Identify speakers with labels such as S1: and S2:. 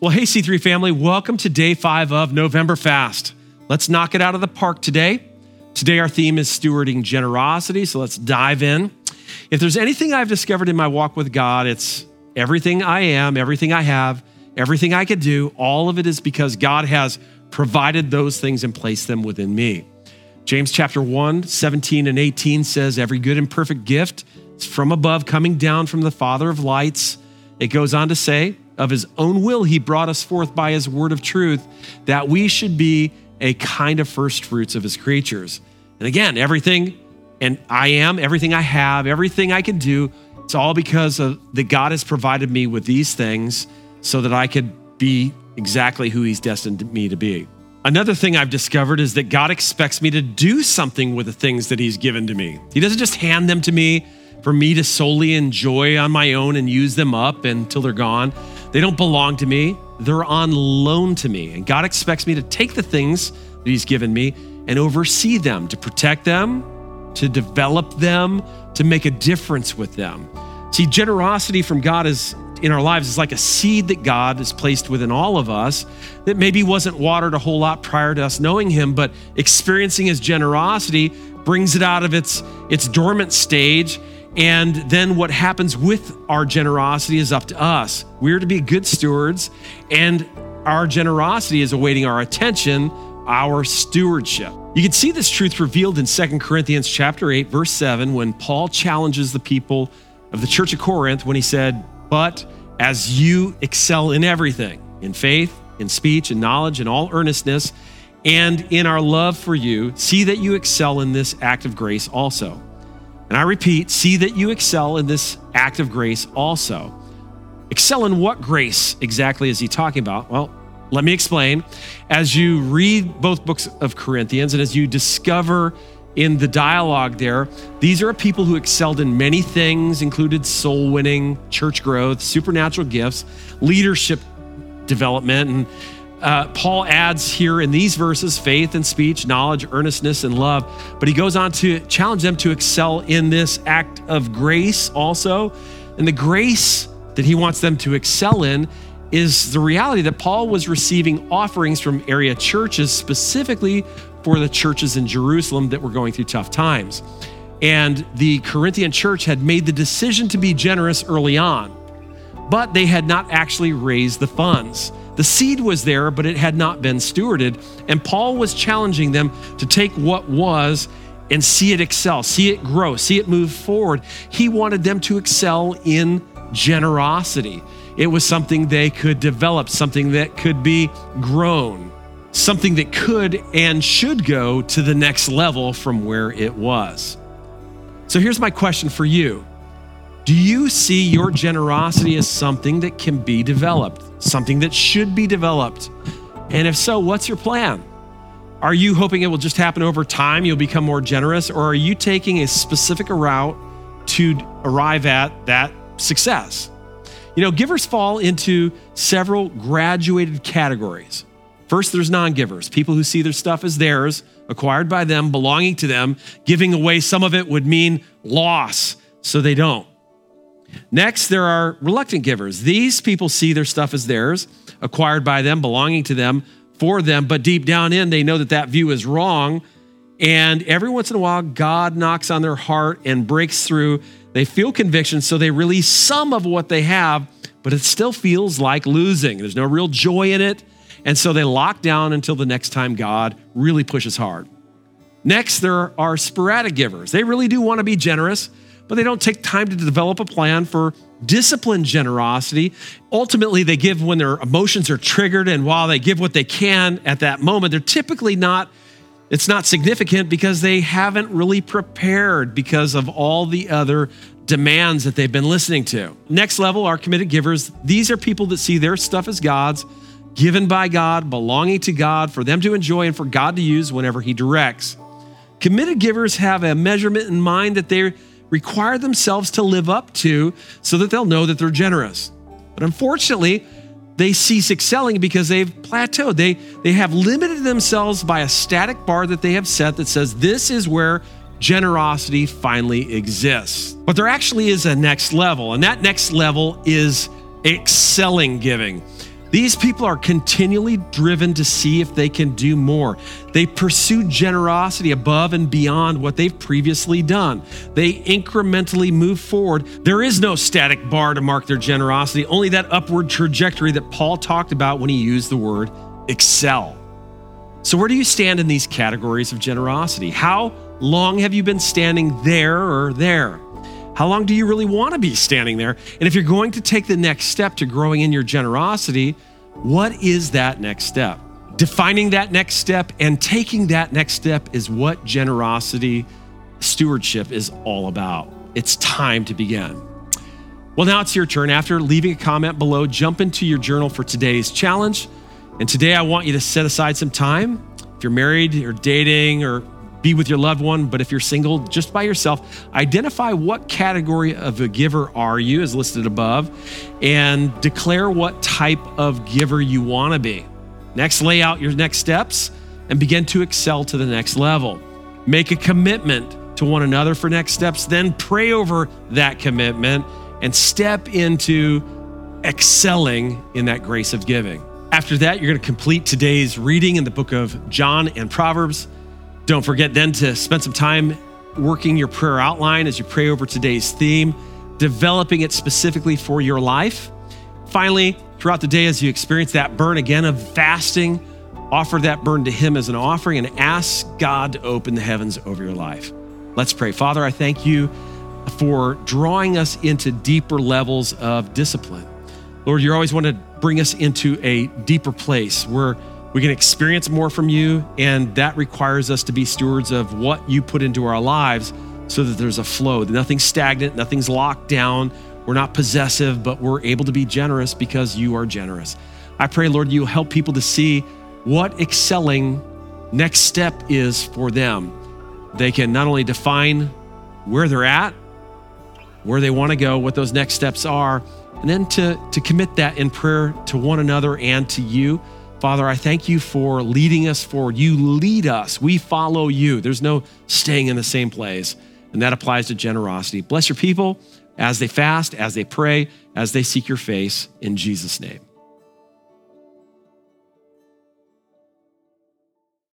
S1: Well, hey, C3 family, welcome to day five of November Fast. Let's knock it out of the park today. Today, our theme is stewarding generosity, so let's dive in. If there's anything I've discovered in my walk with God, it's everything I am, everything I have, everything I could do, all of it is because God has provided those things and placed them within me. James chapter 1, 17 and 18 says, Every good and perfect gift is from above, coming down from the Father of lights. It goes on to say, of his own will, he brought us forth by his word of truth, that we should be a kind of first fruits of his creatures. And again, everything, and I am, everything I have, everything I can do, it's all because of that God has provided me with these things so that I could be exactly who he's destined me to be. Another thing I've discovered is that God expects me to do something with the things that he's given to me. He doesn't just hand them to me for me to solely enjoy on my own and use them up until they're gone. They don't belong to me, they're on loan to me. And God expects me to take the things that He's given me and oversee them, to protect them, to develop them, to make a difference with them. See, generosity from God is in our lives is like a seed that God has placed within all of us that maybe wasn't watered a whole lot prior to us knowing Him, but experiencing His generosity brings it out of its, its dormant stage and then what happens with our generosity is up to us. We're to be good stewards, and our generosity is awaiting our attention, our stewardship. You can see this truth revealed in 2 Corinthians chapter 8 verse 7 when Paul challenges the people of the church of Corinth when he said, "But as you excel in everything, in faith, in speech, in knowledge, in all earnestness, and in our love for you, see that you excel in this act of grace also." And I repeat, see that you excel in this act of grace also. Excel in what grace exactly is he talking about? Well, let me explain. As you read both books of Corinthians and as you discover in the dialogue there, these are people who excelled in many things, included soul winning, church growth, supernatural gifts, leadership development, and uh, Paul adds here in these verses faith and speech, knowledge, earnestness, and love. But he goes on to challenge them to excel in this act of grace also. And the grace that he wants them to excel in is the reality that Paul was receiving offerings from area churches, specifically for the churches in Jerusalem that were going through tough times. And the Corinthian church had made the decision to be generous early on, but they had not actually raised the funds. The seed was there, but it had not been stewarded. And Paul was challenging them to take what was and see it excel, see it grow, see it move forward. He wanted them to excel in generosity. It was something they could develop, something that could be grown, something that could and should go to the next level from where it was. So here's my question for you Do you see your generosity as something that can be developed? something that should be developed? And if so, what's your plan? Are you hoping it will just happen over time? You'll become more generous, or are you taking a specific route to arrive at that success? You know, givers fall into several graduated categories. First, there's non givers, people who see their stuff as theirs, acquired by them, belonging to them. Giving away some of it would mean loss, so they don't. Next, there are reluctant givers. These people see their stuff as theirs, acquired by them, belonging to them, for them, but deep down in, they know that that view is wrong. And every once in a while, God knocks on their heart and breaks through. They feel conviction, so they release some of what they have, but it still feels like losing. There's no real joy in it. And so they lock down until the next time God really pushes hard. Next, there are sporadic givers. They really do want to be generous, but they don't take time to develop a plan for disciplined generosity. Ultimately, they give when their emotions are triggered, and while they give what they can at that moment, they're typically not. It's not significant because they haven't really prepared because of all the other demands that they've been listening to. Next level are committed givers. These are people that see their stuff as God's, given by God, belonging to God, for them to enjoy and for God to use whenever He directs. Committed givers have a measurement in mind that they're require themselves to live up to so that they'll know that they're generous. But unfortunately, they cease excelling because they've plateaued. They, they have limited themselves by a static bar that they have set that says this is where generosity finally exists. But there actually is a next level, and that next level is excelling giving. These people are continually driven to see if they can do more. They pursue generosity above and beyond what they've previously done. They incrementally move forward. There is no static bar to mark their generosity, only that upward trajectory that Paul talked about when he used the word excel. So, where do you stand in these categories of generosity? How long have you been standing there or there? How long do you really want to be standing there? And if you're going to take the next step to growing in your generosity, what is that next step? Defining that next step and taking that next step is what generosity stewardship is all about. It's time to begin. Well, now it's your turn. After leaving a comment below, jump into your journal for today's challenge. And today I want you to set aside some time. If you're married or dating or be with your loved one, but if you're single, just by yourself, identify what category of a giver are you, as listed above, and declare what type of giver you want to be. Next, lay out your next steps and begin to excel to the next level. Make a commitment to one another for next steps, then pray over that commitment and step into excelling in that grace of giving. After that, you're going to complete today's reading in the book of John and Proverbs. Don't forget then to spend some time working your prayer outline as you pray over today's theme, developing it specifically for your life. Finally, throughout the day, as you experience that burn again of fasting, offer that burn to Him as an offering and ask God to open the heavens over your life. Let's pray. Father, I thank you for drawing us into deeper levels of discipline. Lord, you're always want to bring us into a deeper place where we can experience more from you, and that requires us to be stewards of what you put into our lives so that there's a flow. Nothing's stagnant, nothing's locked down. We're not possessive, but we're able to be generous because you are generous. I pray, Lord, you help people to see what excelling next step is for them. They can not only define where they're at, where they want to go, what those next steps are, and then to, to commit that in prayer to one another and to you. Father, I thank you for leading us forward. You lead us, we follow you. There's no staying in the same place. And that applies to generosity. Bless your people as they fast, as they pray, as they seek your face in Jesus' name.